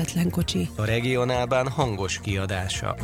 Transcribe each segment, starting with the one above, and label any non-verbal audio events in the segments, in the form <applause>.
közvetlen kocsi. A regionálban hangos kiadása.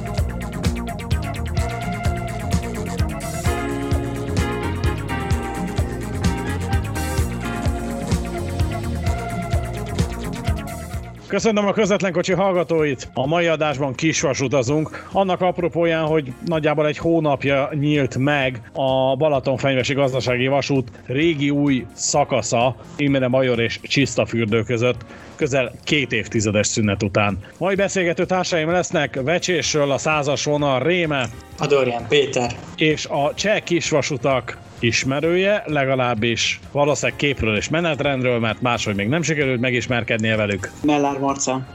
Köszönöm a közvetlen kocsi hallgatóit! A mai adásban kisvasutazunk. Annak apropóján, hogy nagyjából egy hónapja nyílt meg a Balatonfenyvesi Gazdasági Vasút régi új szakasza Imre Major és Csisztafürdő között közel két évtizedes szünet után. Mai beszélgető társaim lesznek Vecsésről a százas vonal Réme, Adorján Péter és a cseh kisvasutak ismerője, legalábbis valószínűleg képről és menetrendről, mert máshogy még nem sikerült megismerkednie velük. Mellár Marca.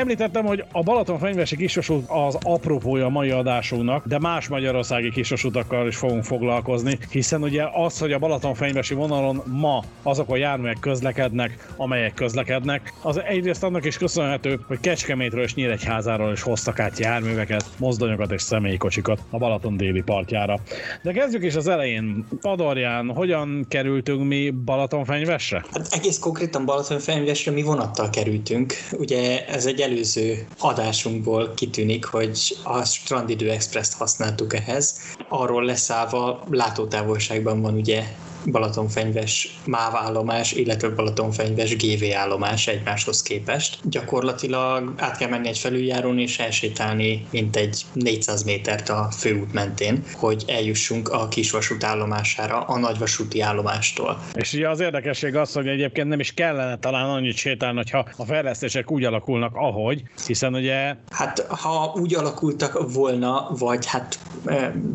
Említettem, hogy a Balatonfenyvesi kisvasút az apropója a mai adásunknak, de más magyarországi kisvasutakkal is fogunk foglalkozni, hiszen ugye az, hogy a Balatonfenyvesi vonalon ma azok a járművek közlekednek, amelyek közlekednek, az egyrészt annak is köszönhető, hogy Kecskemétről és Nyíregyházáról is hoztak át járműveket, mozdonyokat és személykocsikat a Balaton déli partjára. De kezdjük is az elején. Padorján, hogyan kerültünk mi Balatonfenyvesre? Hát egész konkrétan Balatonfenyvesre mi vonattal kerültünk. Ugye ez egy előző adásunkból kitűnik, hogy a Strandidő Express-t használtuk ehhez. Arról leszállva látótávolságban van ugye Balatonfenyves MÁV állomás, illetve Balatonfenyves GV állomás egymáshoz képest. Gyakorlatilag át kell menni egy felüljárón és elsétálni mintegy 400 métert a főút mentén, hogy eljussunk a kisvasút állomására, a nagyvasúti állomástól. És ugye az érdekesség az, hogy egyébként nem is kellene talán annyit sétálni, hogyha a fejlesztések úgy alakulnak, ahogy, hiszen ugye... Hát ha úgy alakultak volna, vagy hát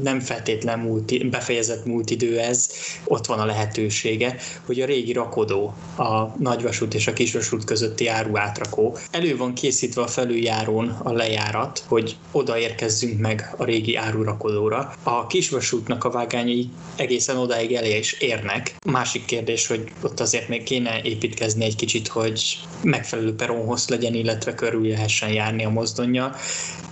nem feltétlen múlt, befejezett múlt idő ez, ott van van a lehetősége, hogy a régi rakodó, a nagyvasút és a kisvasút közötti áru átrakó elő van készítve a felüljárón a lejárat, hogy odaérkezzünk meg a régi árurakodóra. A kisvasútnak a vágányai egészen odáig elé is érnek. Másik kérdés, hogy ott azért még kéne építkezni egy kicsit, hogy megfelelő peronhoz legyen, illetve körül lehessen járni a mozdonja.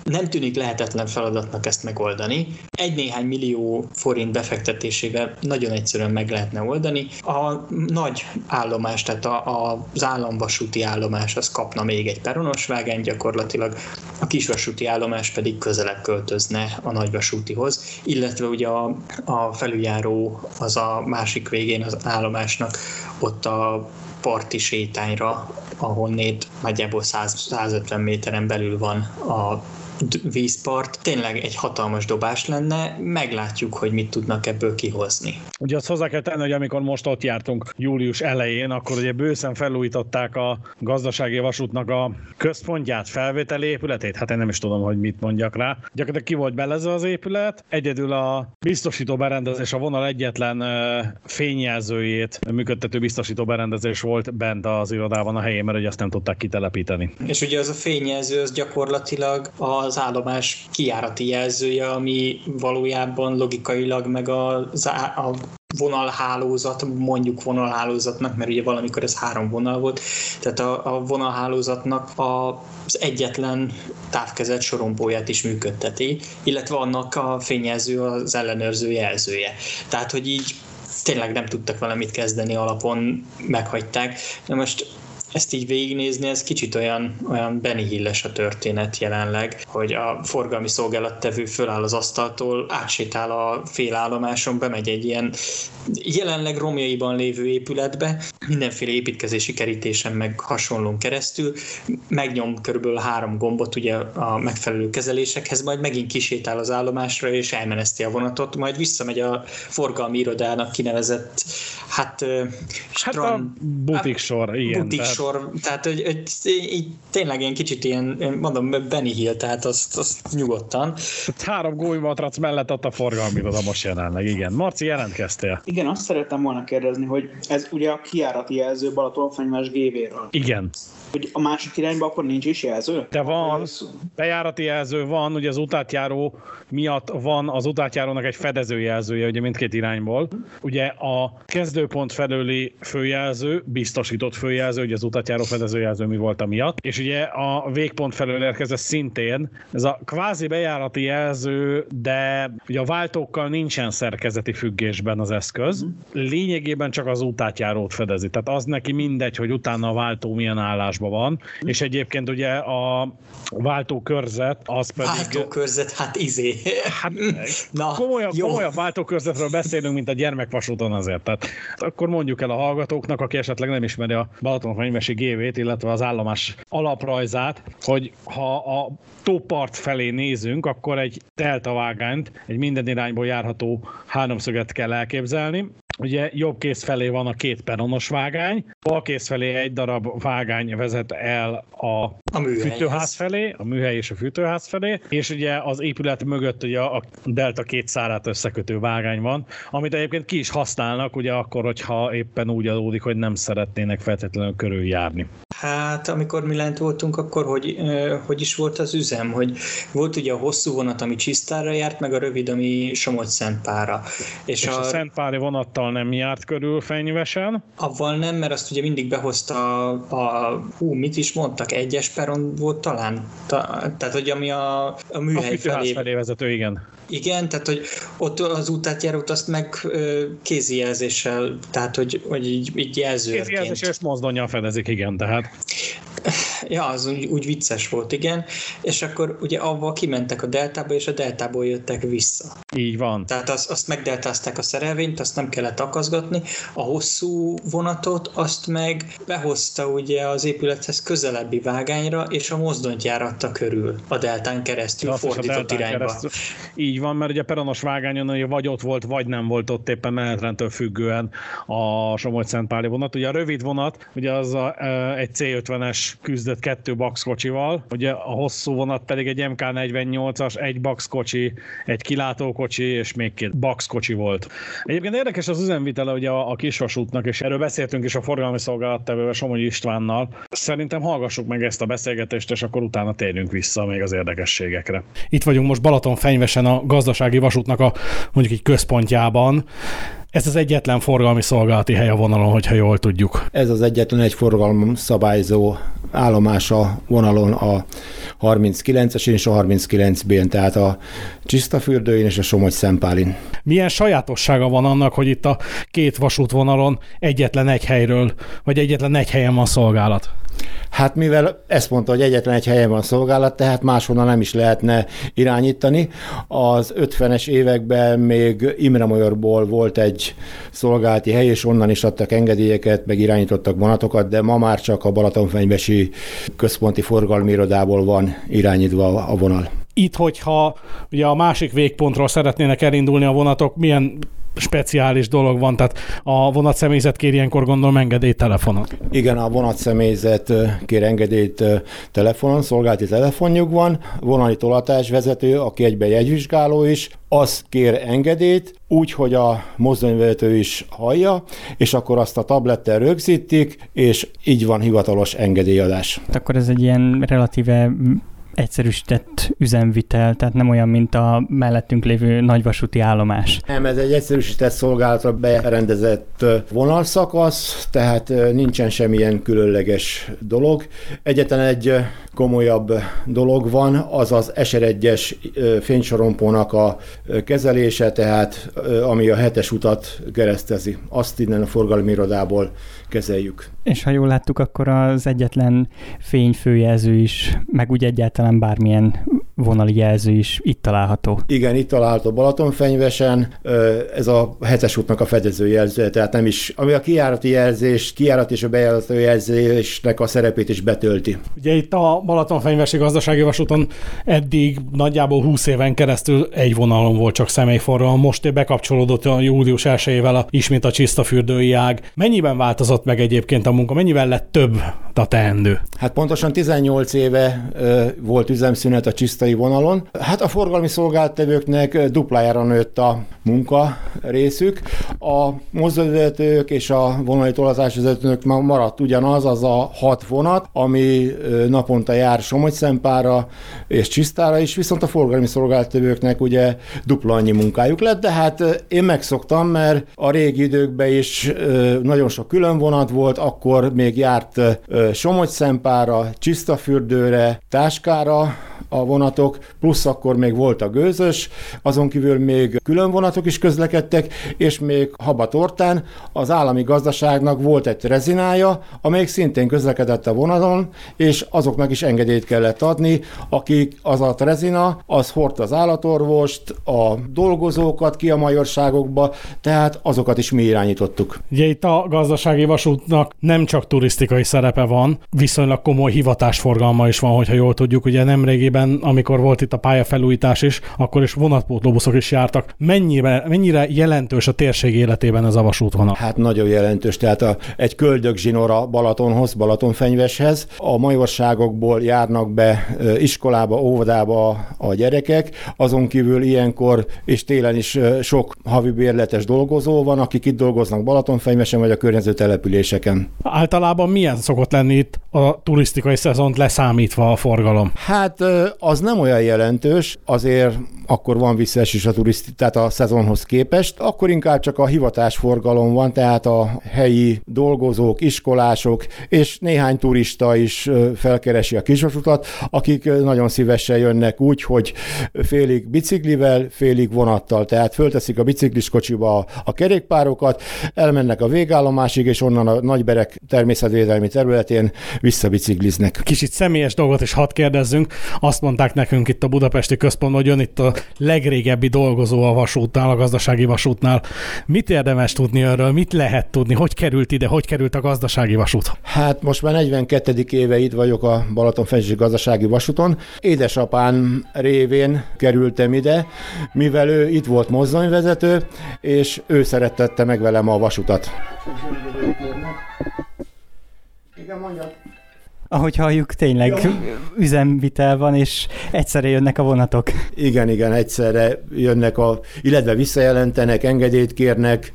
Nem tűnik lehetetlen feladatnak ezt megoldani. Egy-néhány millió forint befektetésével nagyon egyszerűen meg lehetne oldani. A nagy állomás, tehát a, a, az államvasúti állomás az kapna még egy peronos vágány gyakorlatilag, a kisvasúti állomás pedig közelebb költözne a nagyvasútihoz, illetve ugye a, a felüljáró az a másik végén az állomásnak ott a parti sétányra, ahonnét nagyjából 100, 150 méteren belül van a vízpart tényleg egy hatalmas dobás lenne, meglátjuk, hogy mit tudnak ebből kihozni. Ugye azt hozzá kell tenni, hogy amikor most ott jártunk július elején, akkor ugye bőszen felújították a gazdasági vasútnak a központját, felvételi épületét, hát én nem is tudom, hogy mit mondjak rá. Gyakorlatilag ki volt belezve az épület, egyedül a biztosító berendezés, a vonal egyetlen fényjelzőjét működtető biztosító berendezés volt bent az irodában a helyén, mert ugye azt nem tudták kitelepíteni. És ugye az a fényjelző az gyakorlatilag az az állomás kijárati jelzője, ami valójában logikailag meg az a, vonalhálózat, mondjuk vonalhálózatnak, mert ugye valamikor ez három vonal volt, tehát a, a vonalhálózatnak a, az egyetlen távkezelt sorompóját is működteti, illetve annak a fényjelző az ellenőrző jelzője. Tehát, hogy így tényleg nem tudtak valamit kezdeni alapon, meghagyták. Na most ezt így végignézni, ez kicsit olyan, olyan Benny Hilles a történet jelenleg, hogy a forgalmi szolgálattevő föláll az asztaltól, átsétál a félállomáson, bemegy egy ilyen jelenleg romjaiban lévő épületbe, mindenféle építkezési kerítésen meg hasonlón keresztül, megnyom körülbelül három gombot ugye a megfelelő kezelésekhez, majd megint kisétál az állomásra és elmeneszti a vonatot, majd visszamegy a forgalmi irodának kinevezett hát, hát a butik sor, igen. Butik tehát... sor, tehát hogy, hogy, így, tényleg ilyen kicsit ilyen, mondom, Benny Hill, tehát azt, azt nyugodtan. Három gólymatrac mellett ott a forgalmi iroda most jelenleg, igen. Marci, jelentkeztél? Igen, azt szerettem volna kérdezni, hogy ez ugye a kiárati jelző Balatonfenyves GV-ről. Igen. Hogy a másik irányba akkor nincs is jelző? De van, bejárati jelző van, ugye az utátjáró miatt van az utátjárónak egy fedező jelzője, ugye mindkét irányból. Ugye a kezdőpont felőli főjelző, biztosított főjelző, ugye az utatjáró fedezőjelző mi volt miatt. És ugye a végpont felől érkezett szintén ez a kvázi bejárati jelző, de ugye a váltókkal nincsen szerkezeti függésben az eszköz. Lényegében csak az útátjárót fedezi. Tehát az neki mindegy, hogy utána a váltó milyen állásban van. És egyébként ugye a váltókörzet az pedig... Váltókörzet, hát izé. Hát, <laughs> Na, komolyabb, komolyabb váltókörzetről beszélünk, mint a gyermekvasúton azért. Tehát akkor mondjuk el a hallgatóknak, aki esetleg nem ismeri a Balatonfenyvesi GV-t, illetve az állomás alaprajzát, hogy ha a tópart felé nézünk, akkor egy deltavágányt, egy minden irányból járható háromszöget kell elképzelni, Ugye jobb kész felé van a két peronos vágány, bal kész felé egy darab vágány vezet el a, a fűtőház felé, a műhely és a fűtőház felé, és ugye az épület mögött ugye a delta két szárát összekötő vágány van, amit egyébként ki is használnak, ugye akkor, hogyha éppen úgy adódik, hogy nem szeretnének feltétlenül körüljárni. Hát, amikor mi lent voltunk, akkor hogy, hogy is volt az üzem? Hogy volt ugye a hosszú vonat, ami Csisztára járt, meg a rövid, ami Somogy-Szentpára. És, és a, a Szentpári vonattal nem járt körül fenyvesen? Avval nem, mert azt ugye mindig behozta a, a hú, mit is mondtak, egyes peron volt talán? Ta, tehát, hogy ami a, a műhely a felé... felé vezető, igen. Igen, tehát hogy ott az útátjárót azt meg kézijelzéssel, tehát hogy, hogy így, így jelzőként. Kézijelzés és mozdonyjal fedezik, igen, tehát. Ja, az úgy, úgy vicces volt, igen. És akkor ugye avval kimentek a deltába, és a deltából jöttek vissza. Így van. Tehát azt, azt megdeltázták a szerelvényt, azt nem kellett akaszgatni. A hosszú vonatot azt meg behozta ugye az épülethez közelebbi vágányra, és a mozdonyt járatta körül a deltán keresztül, ja, fordított irányba. Keresztül. Így van, mert ugye a peronos vágányon vagy ott volt, vagy nem volt ott éppen menetrendtől függően a Somogy-Szentpáli vonat. Ugye a rövid vonat, ugye az a, egy C50-es küzdött kettő kocsival, ugye a hosszú vonat pedig egy MK48-as, egy kocsi, egy kilátókocsi és még két kocsi volt. Egyébként érdekes az üzemvitele ugye a, a kisvasútnak, és erről beszéltünk is a forgalmi szolgálattevővel Somogy Istvánnal. Szerintem hallgassuk meg ezt a beszélgetést, és akkor utána térjünk vissza még az érdekességekre. Itt vagyunk most Balaton fenyvesen a gazdasági vasútnak a mondjuk egy központjában. Ez az egyetlen forgalmi szolgálati hely a vonalon, hogyha jól tudjuk. Ez az egyetlen egy forgalom szabályzó állomás a vonalon a 39-es és a 39B-n, tehát a Csisztafürdőin és a Somogy Szempálin. Milyen sajátossága van annak, hogy itt a két vasútvonalon egyetlen egy helyről, vagy egyetlen egy helyen van szolgálat? Hát mivel ezt mondta, hogy egyetlen egy helyen van szolgálat, tehát máshonnan nem is lehetne irányítani. Az 50-es években még Imremajorból volt egy szolgálati hely, és onnan is adtak engedélyeket, meg irányítottak vonatokat, de ma már csak a Balatonfenyvesi központi forgalmi irodából van irányítva a vonal. Itt, hogyha ugye a másik végpontról szeretnének elindulni a vonatok, milyen speciális dolog van, tehát a vonatszemélyzet kér ilyenkor gondolom engedélyt telefonon. Igen, a vonatszemélyzet kér engedélyt telefonon, szolgálati telefonjuk van, vonali vezető, aki egyben jegyvizsgáló is, az kér engedélyt, úgy, hogy a mozdonyvezető is hallja, és akkor azt a tablettel rögzítik, és így van hivatalos engedélyadás. Akkor ez egy ilyen relatíve egyszerűsített üzemvitel, tehát nem olyan, mint a mellettünk lévő nagyvasúti állomás. Nem, ez egy egyszerűsített szolgálatra berendezett vonalszakasz, tehát nincsen semmilyen különleges dolog. Egyetlen egy komolyabb dolog van, az az SR1-es fénysorompónak a kezelése, tehát ami a hetes utat keresztezi. Azt innen a forgalmi irodából kezeljük. És ha jól láttuk, akkor az egyetlen fényfőjelző is, meg úgy egyáltalán bármilyen vonali jelző is itt található. Igen, itt található Balatonfenyvesen, ez a hetes útnak a fedező jelző, tehát nem is, ami a kijárati jelzés, kijárat és a bejárató jelzésnek a szerepét is betölti. Ugye itt a Balatonfenyvesi gazdasági vasúton eddig nagyjából 20 éven keresztül egy vonalon volt csak személyforgalom, most bekapcsolódott a július 1 a, ismét a csisztafürdői ág. Mennyiben változott meg egyébként a munka, mennyivel lett több a teendő? Hát pontosan 18 éve volt üzemszünet a csiszta csisztai vonalon. Hát a forgalmi szolgáltevőknek duplájára nőtt a munka részük. A mozdonyvezetők és a vonali tolazás vezetők maradt ugyanaz, az a hat vonat, ami naponta jár Somogy-Szempára és Csisztára is, viszont a forgalmi szolgáltatőknek ugye dupla annyi munkájuk lett, de hát én megszoktam, mert a régi időkben is nagyon sok külön vonat volt, akkor még járt Somogy-Szempára, Csisztafürdőre, Táskára, a vonatok, plusz akkor még volt a gőzös, azon kívül még külön vonatok is közlekedtek, és még Habatortán az állami gazdaságnak volt egy rezinája, amelyik szintén közlekedett a vonaton, és azoknak is engedélyt kellett adni, akik az a rezina, az hordta az állatorvost, a dolgozókat ki a majorságokba, tehát azokat is mi irányítottuk. Ugye itt a gazdasági vasútnak nem csak turisztikai szerepe van, viszonylag komoly hivatásforgalma is van, hogyha jól tudjuk, ugye nemrégiben évben, amikor volt itt a pályafelújítás is, akkor is vonatpótlóbuszok is jártak. Mennyire, mennyire jelentős a térség életében ez a vasútvonal? Hát nagyon jelentős, tehát a, egy köldök zsinora Balatonhoz, Balatonfenyveshez. A majorságokból járnak be iskolába, óvodába a gyerekek, azon kívül ilyenkor és télen is sok havi bérletes dolgozó van, akik itt dolgoznak Balatonfenyvesen vagy a környező településeken. Általában milyen szokott lenni itt a turisztikai szezont leszámítva a forgalom? Hát az nem olyan jelentős, azért akkor van visszaesés a turiszti, tehát a szezonhoz képest, akkor inkább csak a hivatásforgalom van, tehát a helyi dolgozók, iskolások és néhány turista is felkeresi a kisvasutat, akik nagyon szívesen jönnek úgy, hogy félig biciklivel, félig vonattal, tehát fölteszik a biciklis kocsiba a kerékpárokat, elmennek a végállomásig, és onnan a Nagyberek természetvédelmi területén visszabicikliznek. Kicsit személyes dolgot is hadd kérdezzünk. Azt mondták nekünk itt a budapesti központban, hogy jön itt a legrégebbi dolgozó a vasútnál, a gazdasági vasútnál. Mit érdemes tudni erről? Mit lehet tudni? Hogy került ide? Hogy került a gazdasági vasút? Hát most már 42. éve itt vagyok a Balatonfenyvesi gazdasági vasúton. Édesapám révén kerültem ide, mivel ő itt volt mozdonyvezető, és ő szerettette meg velem a vasutat. Igen, mondja ahogy halljuk, tényleg Jó. üzemvitel van, és egyszerre jönnek a vonatok. Igen, igen, egyszerre jönnek, a, illetve visszajelentenek, engedélyt kérnek,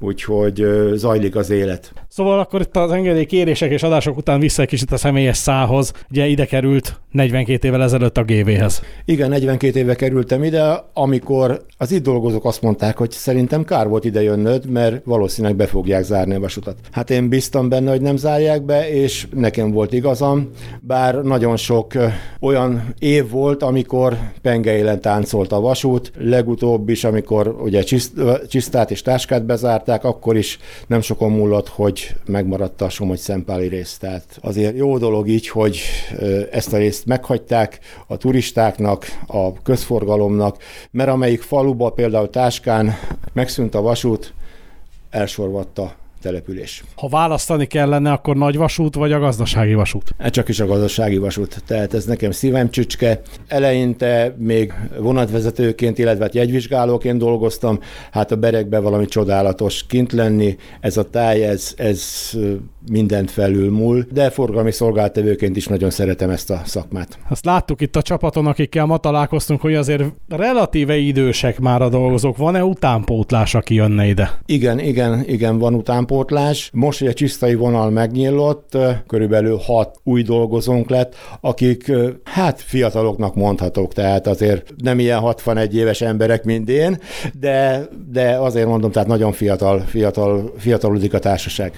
úgyhogy zajlik az élet. Szóval akkor itt az engedélykérések és adások után vissza egy kicsit a személyes szához. Ugye ide került 42 évvel ezelőtt a GV-hez. Igen, 42 éve kerültem ide, amikor az itt dolgozók azt mondták, hogy szerintem kár volt ide jönnöd, mert valószínűleg be fogják zárni a vasutat. Hát én biztam benne, hogy nem zárják be, és nekem volt igazam, bár nagyon sok olyan év volt, amikor pengeilen táncolt a vasút, legutóbb is, amikor ugye csisztát és táskát bezárták, akkor is nem sokon múlott, hogy megmaradt a Somogy Szempáli rész. Tehát azért jó dolog így, hogy ezt a részt meghagyták a turistáknak, a közforgalomnak, mert amelyik faluba, például Táskán megszűnt a vasút, elsorvatta település. Ha választani kellene, akkor nagy vasút vagy a gazdasági vasút? Hát csak is a gazdasági vasút. Tehát ez nekem szívem csücske. Eleinte még vonatvezetőként, illetve hát jegyvizsgálóként dolgoztam. Hát a berekben valami csodálatos kint lenni. Ez a táj, ez, ez mindent felül múl, de forgalmi szolgáltevőként is nagyon szeretem ezt a szakmát. Azt láttuk itt a csapaton, akikkel ma találkoztunk, hogy azért relatíve idősek már a dolgozók. Van-e utánpótlás, aki jönne ide? Igen, igen, igen, van utánpótlás. Most, hogy a csisztai vonal megnyílott, körülbelül hat új dolgozónk lett, akik hát fiataloknak mondhatók, tehát azért nem ilyen 61 éves emberek, mint én, de, de azért mondom, tehát nagyon fiatal, fiatal, fiatalodik a társaság.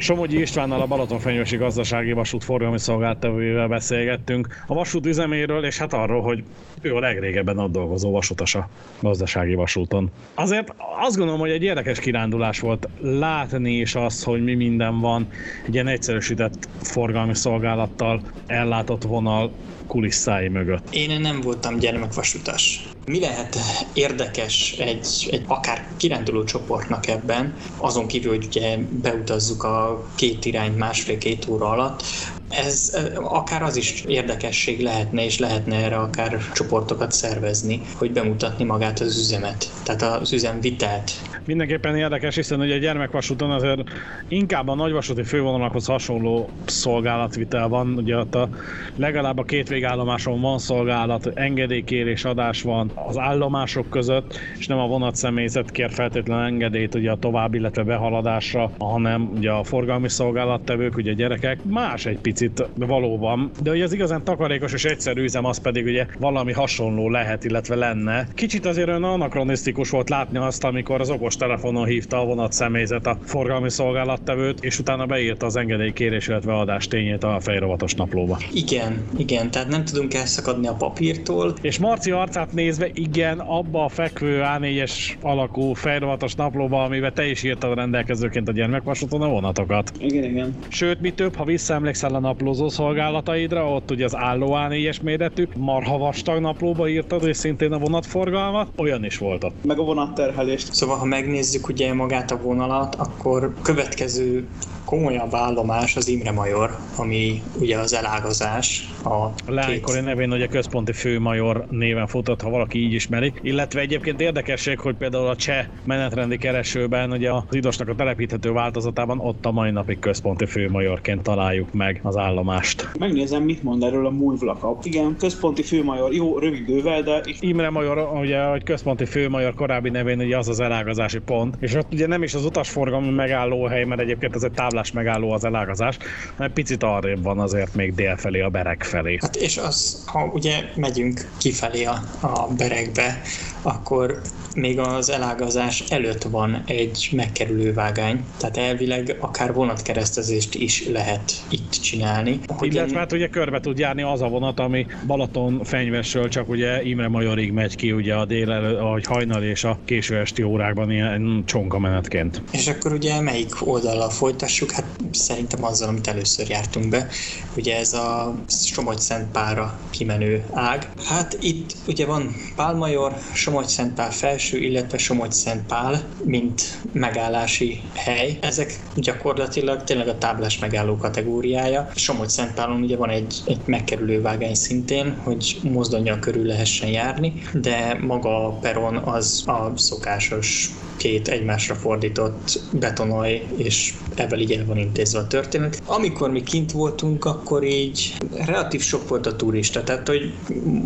Somogyi Istvánnal a Balatonfenyvesi Gazdasági Vasút forgalmi szolgáltatójával beszélgettünk a vasút üzeméről, és hát arról, hogy ő a legrégebben ott dolgozó vasutas a gazdasági vasúton. Azért azt gondolom, hogy egy érdekes kirándulás volt látni is azt, hogy mi minden van egy ilyen egyszerűsített forgalmi szolgálattal ellátott vonal kulisszái mögött. Én nem voltam gyermekvasutas. Mi lehet érdekes egy, egy akár kiránduló csoportnak ebben, azon kívül, hogy ugye beutazzuk a két irányt másfél-két óra alatt, ez akár az is érdekesség lehetne, és lehetne erre akár csoportokat szervezni, hogy bemutatni magát az üzemet, tehát az üzemvitelt. Mindenképpen érdekes, hiszen ugye a gyermekvasúton azért inkább a nagyvasúti fővonalakhoz hasonló szolgálatvitel van, ugye ott a, legalább a két végállomáson van szolgálat, engedélykérés adás van az állomások között, és nem a vonatszemélyzet kér feltétlenül engedélyt ugye a tovább, illetve behaladásra, hanem ugye a forgalmi szolgálattevők, ugye a gyerekek, más egy picit valóban, de hogy az igazán takarékos és egyszerű üzem az pedig ugye valami hasonló lehet, illetve lenne. Kicsit azért olyan anakronisztikus volt látni azt, amikor az okos telefonon hívta a vonat személyzet a forgalmi szolgálattevőt, és utána beírta az engedélykérés, illetve adás tényét a fejrovatos naplóba. Igen, igen, tehát nem tudunk elszakadni a papírtól. És Marci arcát nézve, igen, abba a fekvő A4-es alakú fejrovatos naplóba, amiben te is írtad rendelkezőként a gyermekvasúton a vonatokat. Igen, igen. Sőt, mi több, ha visszaemlékszel a naplózó szolgálataidra, ott ugye az álló A4-es méretű, marha vastag naplóba írtad, és szintén a vonatforgalmat, olyan is volt ott. Meg a vonatterhelést. Szóval, ha megnézzük ugye magát a vonalat, akkor következő komolyabb állomás az Imre Major, ami ugye az elágazás. A Leánykori két... nevén ugye központi főmajor néven futott, ha valaki így ismeri. Illetve egyébként érdekesség, hogy például a cseh menetrendi keresőben, ugye az idosnak a telepíthető változatában ott a mai napig központi főmajorként találjuk meg az állomást. Megnézem, mit mond erről a múlvlaka. Igen, központi főmajor, jó, rövid bővel, de... Imre Major, ugye, hogy központi főmajor korábbi nevén ugye az az elágazási pont, és ott ugye nem is az utasforgalmi megállóhely, mert egyébként ez egy táblás megálló az elágazás, mert picit arrébb van azért még dél felé, a berek felé. Hát és az, ha ugye megyünk kifelé a, a berekbe, akkor még az elágazás előtt van egy megkerülő vágány, tehát elvileg akár vonatkeresztezést is lehet itt csinálni. Hogy Illetve hát ugye körbe tud járni az a vonat, ami Balaton fenyvesről csak ugye Imre Majorig megy ki ugye a délelő, a hajnal és a késő esti órákban ilyen csonka menetként. És akkor ugye melyik oldallal folytassuk? Hát szerintem azzal, amit először jártunk be. Ugye ez a Somogy-Szentpára kimenő ág. Hát itt ugye van Pálmajor, Somogy-Szentpál felső, illetve Somogy-Szentpál, mint megállási hely. Ezek gyakorlatilag tényleg a táblás megálló kategóriája. Somogy-Szentpálon ugye van egy, egy megkerülő vágány szintén, hogy mozdonyjal körül lehessen járni, de maga a peron az a szokásos két egymásra fordított betonaj, és ebben így el van intézve a történet. Amikor mi kint voltunk, akkor így relatív sok volt a turista, tehát hogy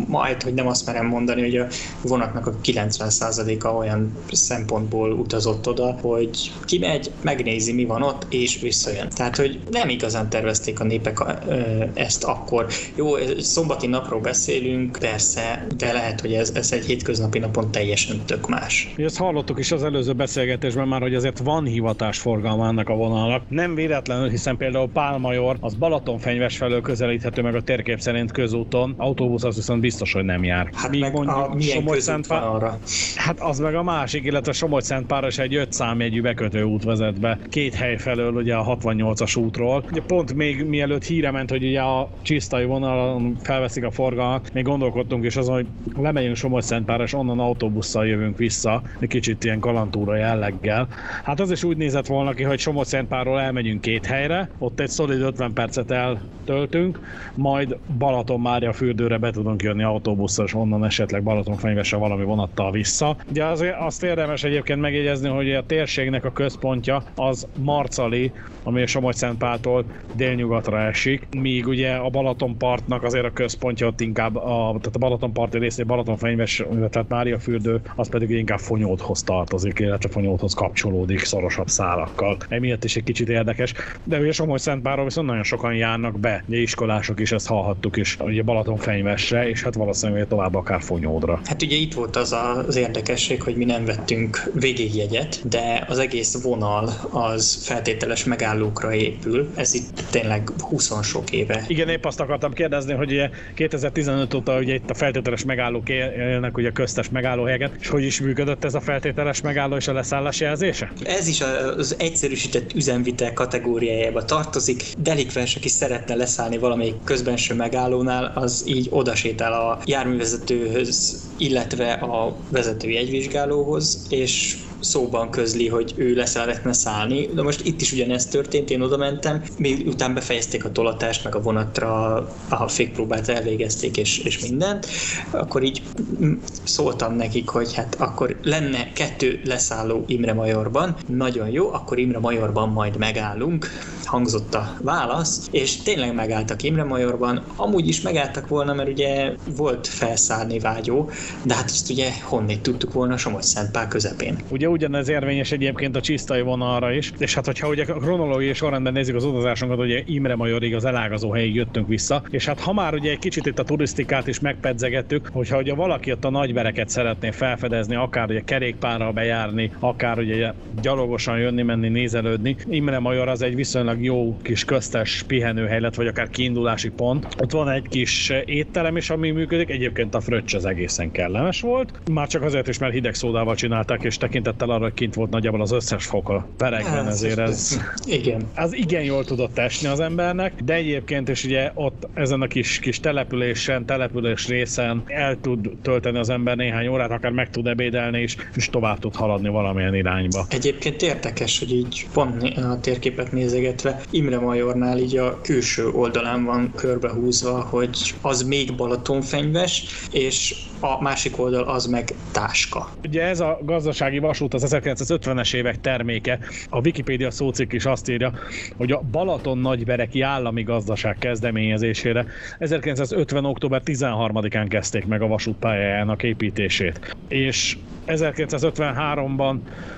majd, hogy nem azt merem mondani, hogy a vonatnak a 90%-a olyan szempontból utazott oda, hogy kimegy, megnézi, mi van ott, és visszajön. Tehát, hogy nem igazán tervezték a népek ezt akkor. Jó, szombati napról beszélünk, persze, de lehet, hogy ez, ez egy hétköznapi napon teljesen tök más. Mi ezt hallottuk is az előző beszélgetésben már, hogy azért van hivatás forgalma ennek a vonalnak. Nem véletlenül, hiszen például Pálmajor az Balatonfenyves felől közelíthető meg a térkép szerint közúton, autóbusz az viszont biztos, hogy nem jár. Hát Míg meg a, milyen közút van arra? Hát az meg a másik, illetve somogy Páros is egy öt számjegyű bekötő út vezet be. Két hely felől ugye a 68-as útról. Ugye pont még mielőtt híre ment, hogy ugye a csisztai vonalon felveszik a forgalmat, még gondolkodtunk is azon, hogy lemegyünk somogy Páros, onnan autóbusszal jövünk vissza, egy kicsit ilyen kalantúra jelleggel. Hát az is úgy nézett volna ki, hogy somogy Szentpárról elmegyünk két helyre, ott egy szolid 50 percet eltöltünk, majd Balaton Mária fürdőre be tudunk jönni autóbusszal, és onnan esetleg Balatonfenyvesre valami vonattal vissza. Ugye az, azt érdemes egyébként megjegyezni, hogy a térségnek a központja az Marcali, ami a Somogy-Szentpáltól délnyugatra esik, míg ugye a Balatonpartnak azért a központja ott inkább, a, tehát a Balatonparti részé Balatonfenyves, tehát Mária fürdő, az pedig inkább Fonyódhoz tartozik, illetve Fonyódhoz kapcsolódik szorosabb szálakkal. Emiatt is egy kicsit érdekes, de ugye Somogy Szentpárról viszont nagyon sokan járnak be, ugye iskolások is, ezt hallhattuk is, ugye Balatonfenyvesre, és hát valószínűleg tovább akár Fonyódra. Hát ugye itt volt az az érdekesség, hogy mi nem vettünk végigjegyet, de az egész vonal az feltételes megállókra épül. Ez itt tényleg 20 sok éve. Igen, épp azt akartam kérdezni, hogy ugye 2015 óta ugye itt a feltételes megállók élnek, ugye köztes megállóhelyeket, és hogy is működött ez a feltételes megálló és a leszállás jelzése? Ez is az egyszerűsített üzemvitel kategóriájába tartozik. Delikvens, aki szeretne leszállni valamelyik közbenső megállónál, az így odasétál a járművezetőhöz, illetve a vezetői egyvizsgálóhoz, és szóban közli, hogy ő le szeretne szállni. De most itt is ugyanezt történt, én oda mentem, miután befejezték a tolatást, meg a vonatra a fékpróbát elvégezték, és, és mindent, akkor így szóltam nekik, hogy hát akkor lenne kettő leszálló Imre Majorban, nagyon jó, akkor Imre Majorban majd megállunk, hangzott a válasz, és tényleg megálltak Imre Majorban, amúgy is megálltak volna, mert ugye volt felszállni vágyó, de hát ezt ugye honnét tudtuk volna Somogy Szentpál közepén. Ugye ugyanez érvényes egyébként a csisztai vonalra is, és hát hogyha ugye a kronológiai sorrendben nézzük az utazásunkat, ugye Imre Majorig az elágazó helyig jöttünk vissza, és hát ha már ugye egy kicsit itt a turisztikát is megpedzegettük, hogyha ugye valaki ott a nagybereket szeretné felfedezni, akár ugye kerékpárral bejárni, akár ugye gyalogosan jönni, menni, nézelődni, Imre Major az egy viszonylag jó kis köztes pihenőhely lett, vagy akár kiindulási pont. Ott van egy kis étterem is, ami működik, egyébként a fröccs az egészen kellemes volt, már csak azért is, mert hideg szódával csinálták, és tekintettel tekintettel arra, hogy kint volt nagyjából az összes fok a perekben, hát, ezért ez, igen. az igen jól tudott esni az embernek, de egyébként is ugye ott ezen a kis, kis településen, település részen el tud tölteni az ember néhány órát, akár meg tud ebédelni is, és tovább tud haladni valamilyen irányba. Egyébként érdekes, hogy így pont a térképet nézegetve Imre Majornál így a külső oldalán van körbehúzva, hogy az még Balatonfenyves, és a másik oldal az meg táska. Ugye ez a gazdasági vasút az 1950-es évek terméke. A Wikipédia szócikk is azt írja, hogy a Balaton Nagybereki állami gazdaság kezdeményezésére 1950. október 13-án kezdték meg a vasútpályájának építését. És 1953-ban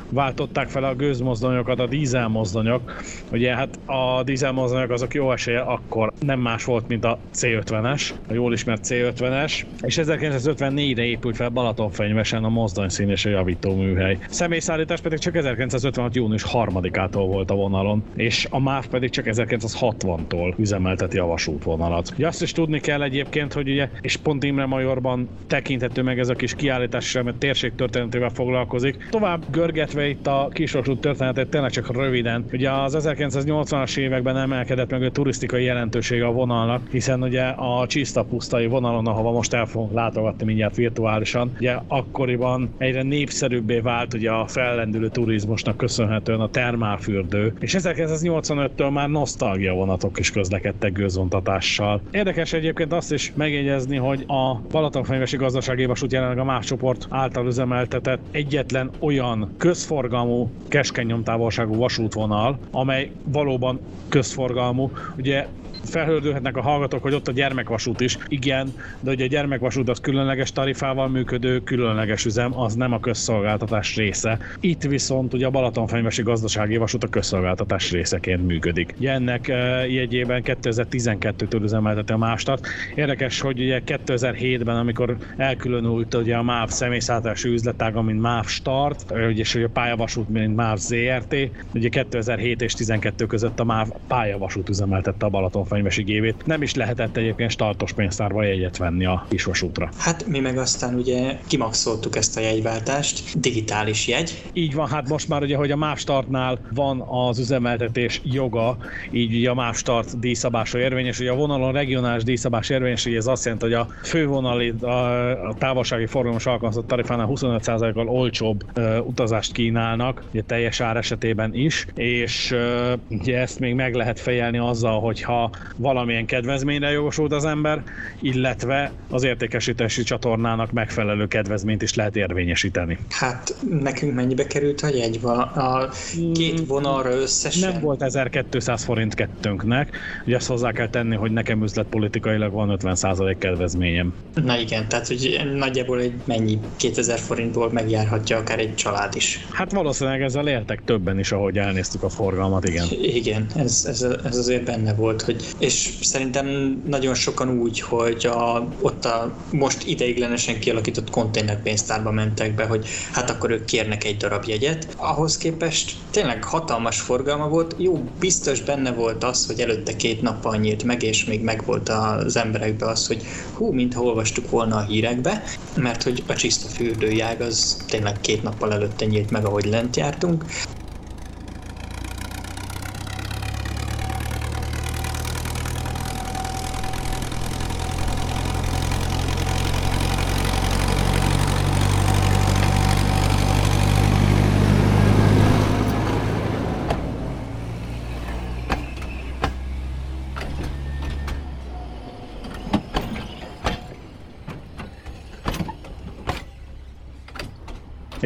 váltották fel a gőzmozdonyokat, a dízelmozdonyok. Ugye hát a dízelmozdonyok azok jó esélye akkor nem más volt, mint a C50-es, a jól ismert C50-es, és 1954-re épült fel Balatonfenyvesen a mozdonyszín és a javító műhely. Személyszállítás pedig csak 1956. június 3-ától volt a vonalon, és a MÁV pedig csak 1960-tól üzemelteti a vasútvonalat. Ugye azt is tudni kell egyébként, hogy ugye, és pont Imre Majorban tekinthető meg ez a kis kiállítás, mert térség történetével foglalkozik. Tovább görget illetve itt a kisosút történetet tényleg csak röviden. Ugye az 1980-as években emelkedett meg a turisztikai jelentősége a vonalnak, hiszen ugye a Csista pusztai vonalon, ahova most el fogunk látogatni mindjárt virtuálisan, ugye akkoriban egyre népszerűbbé vált ugye a fellendülő turizmusnak köszönhetően a termálfürdő, és 1985-től már nosztalgia vonatok is közlekedtek gőzontatással. Érdekes egyébként azt is megjegyezni, hogy a Balatonfenyvesi Gazdasági Vasút jelenleg a más csoport által üzemeltetett egyetlen olyan köz közforgalmú, keskeny nyomtávolságú vasútvonal, amely valóban közforgalmú. Ugye felhördülhetnek a hallgatók, hogy ott a gyermekvasút is. Igen, de ugye a gyermekvasút az különleges tarifával működő, különleges üzem, az nem a közszolgáltatás része. Itt viszont ugye a Balatonfenyvesi gazdasági vasút a közszolgáltatás részeként működik. Ugye ennek uh, jegyében 2012-től üzemelteti a mástat. Érdekes, hogy ugye 2007-ben, amikor elkülönült ugye a MÁV személyszállítási üzletága, mint MÁV Start, és hogy a pályavasút, mint MÁV ZRT, ugye 2007 és 12 között a MÁV pályavasút üzemeltette a Balatonfenyvesi könyvesi gévét. Nem is lehetett egyébként startos pénztárba jegyet venni a kisvasútra. Hát mi meg aztán ugye kimaxoltuk ezt a jegyváltást, digitális jegy. Így van, hát most már ugye, hogy a MÁV Startnál van az üzemeltetés joga, így ugye a MÁV Start díjszabása érvényes, hogy a vonalon regionális díjszabás érvényes, hogy ez azt jelenti, hogy a fővonali, a távolsági forgalmas alkalmazott tarifánál 25%-kal olcsóbb uh, utazást kínálnak, ugye teljes ár esetében is, és uh, ugye ezt még meg lehet fejelni azzal, hogyha valamilyen kedvezményre jogosult az ember, illetve az értékesítési csatornának megfelelő kedvezményt is lehet érvényesíteni. Hát nekünk mennyibe került a jegy? A két hmm, vonalra összesen? Nem volt 1200 forint kettőnknek, ugye azt hozzá kell tenni, hogy nekem üzletpolitikailag van 50% kedvezményem. Na igen, tehát hogy nagyjából egy mennyi 2000 forint szempontból megjárhatja akár egy család is. Hát valószínűleg ezzel éltek többen is, ahogy elnéztük a forgalmat, igen. Igen, ez, ez, ez azért benne volt, hogy, és szerintem nagyon sokan úgy, hogy a, ott a most ideiglenesen kialakított konténerpénztárba mentek be, hogy hát akkor ők kérnek egy darab jegyet. Ahhoz képest tényleg hatalmas forgalma volt, jó, biztos benne volt az, hogy előtte két nappal nyílt meg, és még megvolt az emberekbe az, hogy hú, mintha olvastuk volna a hírekbe, mert hogy a csiszta fürdőjág az tényleg két nappal előtte nyílt meg, ahogy lent jártunk,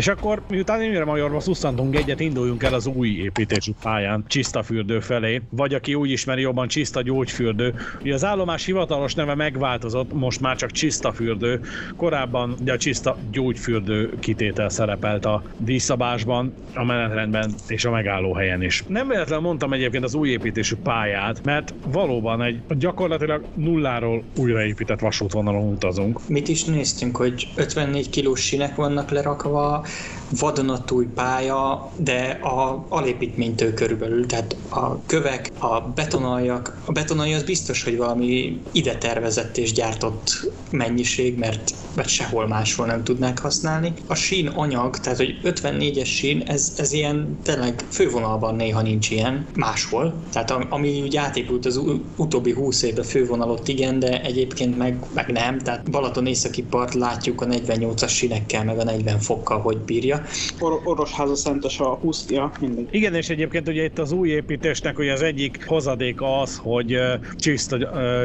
És akkor, miután Imre Majorba szusszantunk egyet, induljunk el az új építésű pályán, Csiszta fürdő felé, vagy aki úgy ismeri jobban Csiszta gyógyfürdő. Ugye az állomás hivatalos neve megváltozott, most már csak Csiszta fürdő. Korábban ugye a Csiszta gyógyfürdő kitétel szerepelt a díszabásban, a menetrendben és a megállóhelyen is. Nem véletlenül mondtam egyébként az új építésű pályát, mert valóban egy gyakorlatilag nulláról újraépített vasútvonalon utazunk. Mit is néztünk, hogy 54 kilós sinek vannak lerakva, vadonatúj pálya, de a alépítménytől körülbelül, tehát a kövek, a betonaljak, a betonalja az biztos, hogy valami ide tervezett és gyártott mennyiség, mert, mert sehol máshol nem tudnák használni. A sín anyag, tehát hogy 54-es sín, ez, ez ilyen tényleg fővonalban néha nincs ilyen, máshol. Tehát ami úgy átépült az utóbbi 20 évre fővonalot igen, de egyébként meg, meg nem. Tehát Balaton északi part látjuk a 48-as sínekkel, meg a 40 fokkal, hogy bírja. Or- Orosháza szentes a 20 ja, mindegy. Igen, és egyébként ugye itt az új építésnek ugye az egyik hozadéka az, hogy csiszta,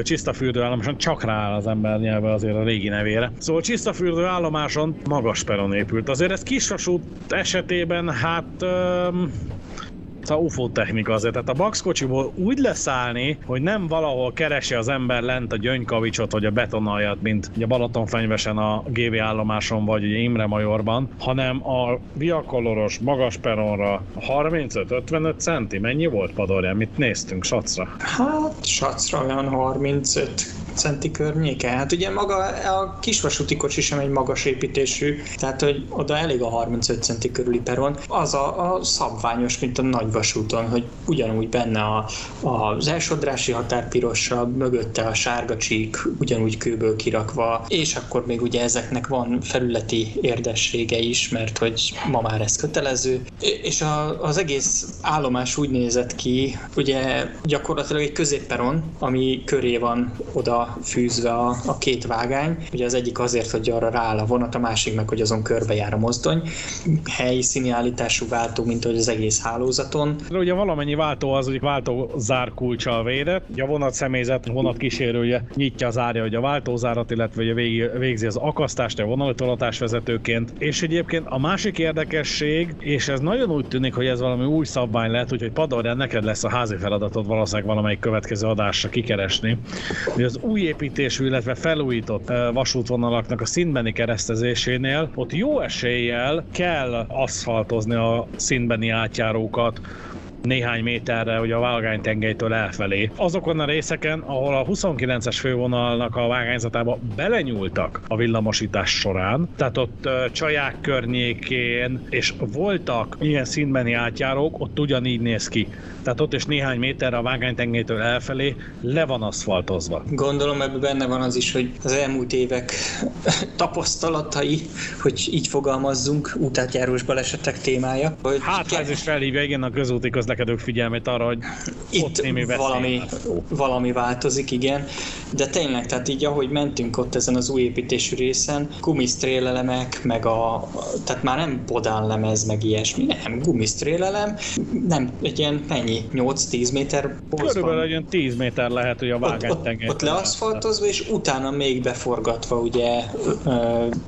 csiszta fürdőállomáson csak rááll az ember nyelve azért a régi nevére. Szóval csiszta fürdőállomáson magas peron épült. Azért ez kisvasút esetében hát a UFO technika azért. Tehát a Bax kocsiból úgy leszállni, hogy nem valahol keresi az ember lent a gyöngykavicsot vagy a betonaljat, mint a Balatonfenyvesen a GV állomáson vagy ugye Imre Majorban, hanem a viakoloros magas peronra 35-55 centi. Mennyi volt Padorján? Mit néztünk sacra? Hát sacra olyan 35 centi környéke. Hát ugye maga a kisvasúti kocsi sem egy magas építésű, tehát hogy oda elég a 35 centi körüli peron. Az a, a szabványos, mint a nagy vasúton, hogy ugyanúgy benne a, az elsodrási határ pirosabb, mögötte a sárga csík ugyanúgy kőből kirakva, és akkor még ugye ezeknek van felületi érdessége is, mert hogy ma már ez kötelező. És a, az egész állomás úgy nézett ki, ugye gyakorlatilag egy középperon, ami köré van oda fűzve a, a két vágány. Ugye az egyik azért, hogy arra rááll a vonat, a másik meg, hogy azon körbe jár a mozdony. Helyi színi állítású váltó, mint hogy az egész hálózaton De ugye valamennyi váltó az, hogy váltó zárkulcsal védett. Ugye a vonat személyzet, vonat kísérője nyitja az árja, hogy a váltózárat, illetve ugye végzi az akasztást, a vonalitolatás vezetőként. És egyébként a másik érdekesség, és ez nagyon úgy tűnik, hogy ez valami új szabvány lehet, úgyhogy Padorján neked lesz a házi feladatod valószínűleg valamelyik következő adásra kikeresni. Hogy az új építésű, illetve felújított vasútvonalaknak a színbeni keresztezésénél ott jó eséllyel kell aszfaltozni a színbeni átjárókat, néhány méterre ugye a vágánytengelytől elfelé. Azokon a részeken, ahol a 29-es fővonalnak a vágányzatába belenyúltak a villamosítás során, tehát ott Csaják környékén, és voltak ilyen színbeni átjárók, ott ugyanígy néz ki. Tehát ott is néhány méterre a vágánytengelytől elfelé le van aszfaltozva. Gondolom ebben benne van az is, hogy az elmúlt évek <laughs> tapasztalatai, hogy így fogalmazzunk, útátjárós balesetek témája. Hogy hát ez is felhívja igen a közúti közlekedők figyelmét arra, hogy itt valami, valami változik, igen. De tényleg, tehát így ahogy mentünk ott ezen az új építésű részen, gumisztrélelemek, meg a, tehát már nem podánlemez, meg ilyesmi, nem, gumisztrélelem, nem, egy ilyen mennyi 8-10 méter Körülbelül egy 10 méter lehet, hogy a vágánytengely. Ott, ott, ott leaszfaltozva, és utána még beforgatva ugye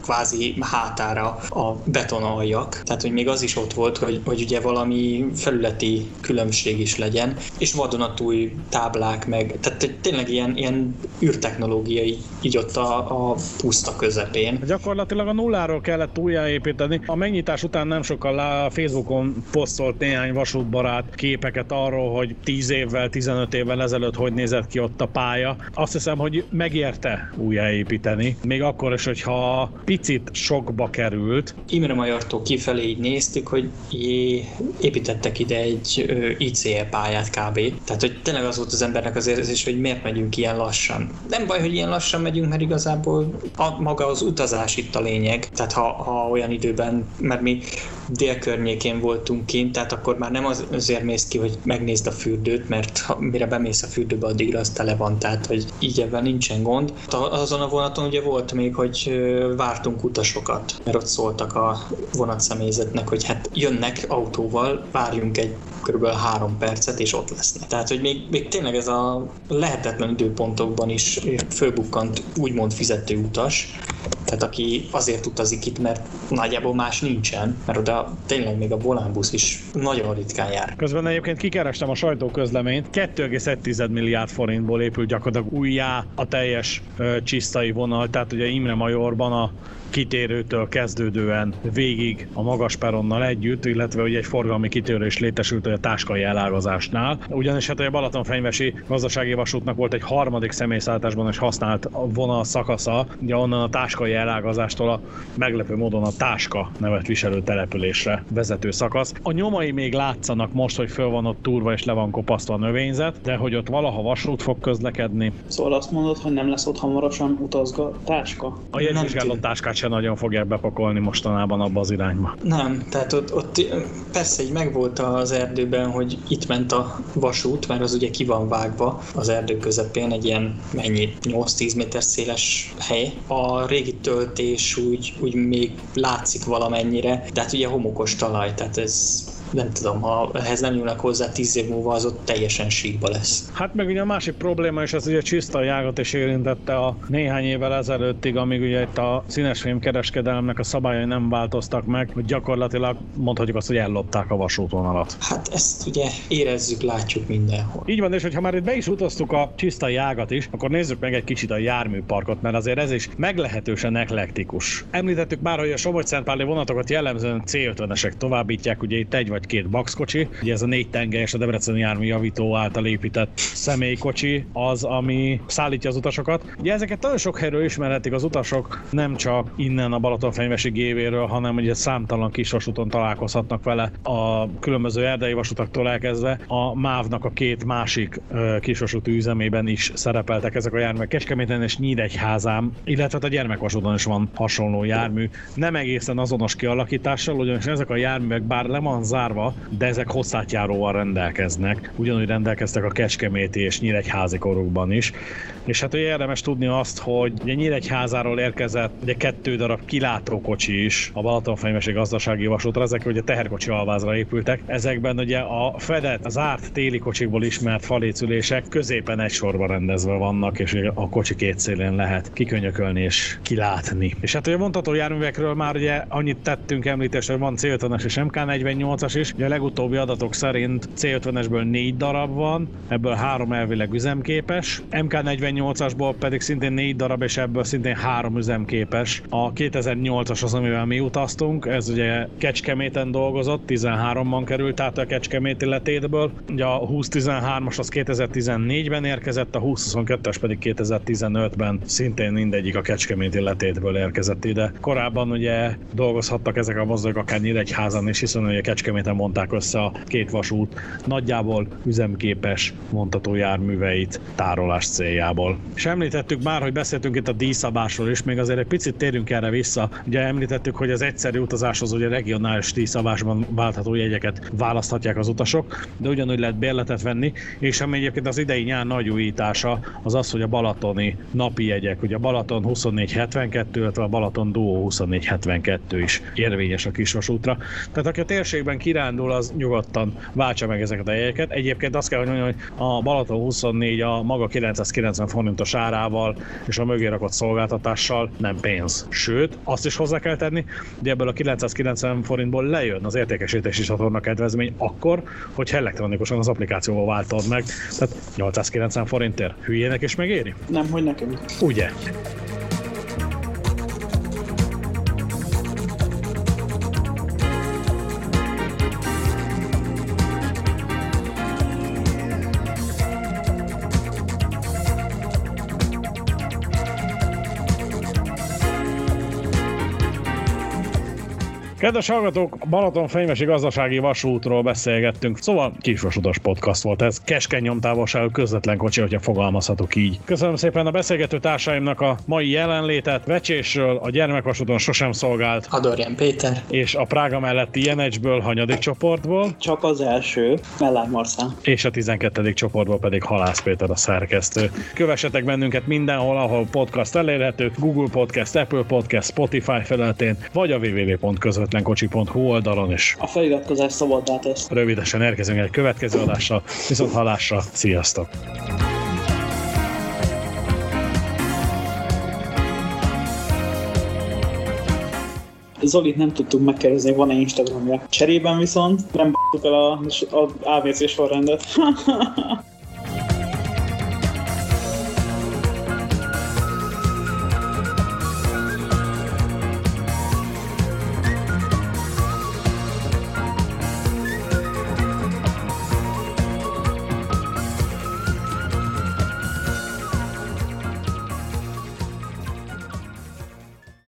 kvázi hátára a betonaljak. Tehát, hogy még az is ott volt, hogy, hogy ugye valami felületi különbség is legyen, és vadonatúj táblák meg, tehát tényleg ilyen, ilyen űrtechnológiai így ott a, a puszta közepén. Gyakorlatilag a nulláról kellett újjáépíteni. A megnyitás után nem sokkal a Facebookon posztolt néhány vasútbarát képeket arról, hogy 10 évvel, 15 évvel ezelőtt hogy nézett ki ott a pálya. Azt hiszem, hogy megérte újjáépíteni, még akkor is, hogyha picit sokba került. Imre Majortól kifelé így néztük, hogy jé, építettek ide egy ICE pályát kb. Tehát, hogy tényleg az volt az embernek az érzés, hogy miért megyünk ilyen lassan. Nem baj, hogy ilyen lassan megyünk, mert igazából a, maga az utazás itt a lényeg. Tehát ha, ha olyan időben, mert mi dél környékén voltunk kint, tehát akkor már nem az, azért mész ki, hogy megnézd a fürdőt, mert ha, mire bemész a fürdőbe, addigra az tele van, tehát hogy így ebben nincsen gond. Azon a vonaton ugye volt még, hogy vártunk utasokat, mert ott szóltak a vonatszemélyzetnek, hogy hát jönnek autóval, várjunk egy kb. három percet, és ott lesznek. Tehát, hogy még, még tényleg ez a lehetetlen időpontokban is fölbukkant úgymond fizető utas, tehát aki azért utazik itt, mert nagyjából más nincsen, mert oda tényleg még a volánbusz is nagyon ritkán jár. Közben egyébként kikerestem a sajtóközleményt, 2,1 milliárd forintból épült gyakorlatilag újjá a teljes uh, csisztai vonal, tehát ugye Imre Majorban a kitérőtől kezdődően végig a magas peronnal együtt, illetve ugye egy forgalmi kitérő létesült a táskai elágazásnál. Ugyanis hát a Balatonfenyvesi gazdasági vasútnak volt egy harmadik személyszállításban is használt vonal szakasza, ugye onnan a táskai elágazástól a meglepő módon a Táska nevet viselő településre vezető szakasz. A nyomai még látszanak most, hogy föl van ott turva és le van kopasztva a növényzet, de hogy ott valaha vasút fog közlekedni. Szóval azt mondod, hogy nem lesz ott hamarosan utazga táska? A jegyvizsgáló táskát se nagyon fogják bepakolni mostanában abba az irányba. Nem, tehát ott, ott persze egy megvolt az erdőben, hogy itt ment a vasút, mert az ugye ki van vágva az erdő közepén, egy ilyen mennyi, 8-10 méter széles hely. A régi töltés úgy, úgy még látszik valamennyire, de hát ugye homokos talaj, tehát ez nem tudom, ha ehhez nem nyúlnak hozzá tíz év múlva, az ott teljesen síkba lesz. Hát meg ugye a másik probléma is az ugye csiszta jágat is érintette a néhány évvel ezelőttig, amíg ugye itt a színesfilm kereskedelemnek a szabályai nem változtak meg, hogy gyakorlatilag mondhatjuk azt, hogy ellopták a vasútvonalat. Hát ezt ugye érezzük, látjuk mindenhol. Így van, és hogyha már itt be is utaztuk a csiszta jágat is, akkor nézzük meg egy kicsit a járműparkot, mert azért ez is meglehetősen eklektikus. Említettük már, hogy a Somogy-Szentpáli vonatokat jellemzően C50-esek továbbítják, ugye itt egy vagy két baxkocsi. Ugye ez a négy tengelyes a Debreceni jármű javító által épített személykocsi az, ami szállítja az utasokat. Ugye ezeket nagyon sok helyről ismerhetik az utasok, nem csak innen a Balatonfenyvesi gévéről, hanem ugye számtalan kis vasúton találkozhatnak vele a különböző erdei vasutaktól elkezdve. A MÁV-nak a két másik kisvasúti üzemében is szerepeltek ezek a járművek. Kecskeméten és Nyíregyházám, illetve a gyermekvasúton is van hasonló jármű. Nem egészen azonos kialakítással, ugyanis ezek a járművek bár le van zár zárva, de ezek hosszátjáróval rendelkeznek. Ugyanúgy rendelkeztek a Kecskeméti és Nyíregyházi korukban is. És hát ugye érdemes tudni azt, hogy ugye Nyíregyházáról érkezett ugye kettő darab kilátókocsi is a Balatonfenyvesi gazdasági vasútra, ezek ugye teherkocsi alvázra épültek. Ezekben ugye a fedett, az árt téli kocsikból ismert falécülések középen egy sorba rendezve vannak, és a kocsi két szélén lehet kikönyökölni és kilátni. És hát ugye mondható járművekről már ugye annyit tettünk említést, hogy van C50-es és MK48-as is. Ugye a legutóbbi adatok szerint C50-esből négy darab van, ebből három elvileg üzemképes. MK48-asból pedig szintén négy darab, és ebből szintén három üzemképes. A 2008-as az, amivel mi utaztunk, ez ugye Kecskeméten dolgozott, 13-ban került át a Kecskeméti letétből. Ugye a 2013-as az 2014-ben érkezett, a 2022-es pedig 2015-ben szintén mindegyik a Kecskeméti letétből érkezett ide. Korábban ugye dolgozhattak ezek a mozdonyok akár Nyíregyházan is, hiszen ugye Kecskeméten héten mondták össze a két vasút nagyjából üzemképes vontató járműveit tárolás céljából. És említettük már, hogy beszéltünk itt a díjszabásról is, még azért egy picit térünk erre vissza. Ugye említettük, hogy az egyszerű utazáshoz ugye regionális díjszabásban váltható jegyeket választhatják az utasok, de ugyanúgy lehet bérletet venni, és ami egyébként az idei nyár nagy újítása az az, hogy a balatoni napi jegyek, ugye a Balaton 2472, illetve a Balaton Duo 2472 is érvényes a kisvasútra. Tehát aki a térségben kire kirándul, az nyugodtan váltsa meg ezeket a jegyeket. Egyébként azt kell, hogy mondjam, hogy a Balaton 24 a maga 990 forintos árával és a mögé rakott szolgáltatással nem pénz. Sőt, azt is hozzá kell tenni, hogy ebből a 990 forintból lejön az értékesítési csatorna kedvezmény akkor, hogy elektronikusan az applikációval váltod meg. Tehát 890 forintért hülyének is megéri? Nem, hogy nekünk. Ugye? Kedves hallgatók, Balaton fenyvesi gazdasági vasútról beszélgettünk, szóval kisvasutas podcast volt ez, keskeny nyomtávolságú közvetlen kocsi, hogyha fogalmazhatok így. Köszönöm szépen a beszélgető társaimnak a mai jelenlétet, Vecsésről, a gyermekvasúton sosem szolgált. Adorján Péter. És a Prága melletti Jenecsből, hanyadik csoportból. Csak az első, Mellár Marszán. És a 12. csoportból pedig Halász Péter a szerkesztő. Kövessetek bennünket mindenhol, ahol podcast elérhető, Google Podcast, Apple Podcast, Spotify felületén, vagy a www.közvetlen közvetlenkocsi.hu oldalon is. A feliratkozás szabaddá tesz. Rövidesen érkezünk egy következő adással, viszont halásra, sziasztok! Zolit nem tudtuk megkérdezni, van-e Instagramja. Cserében viszont nem b***tuk el a, a ABC sorrendet. <laughs>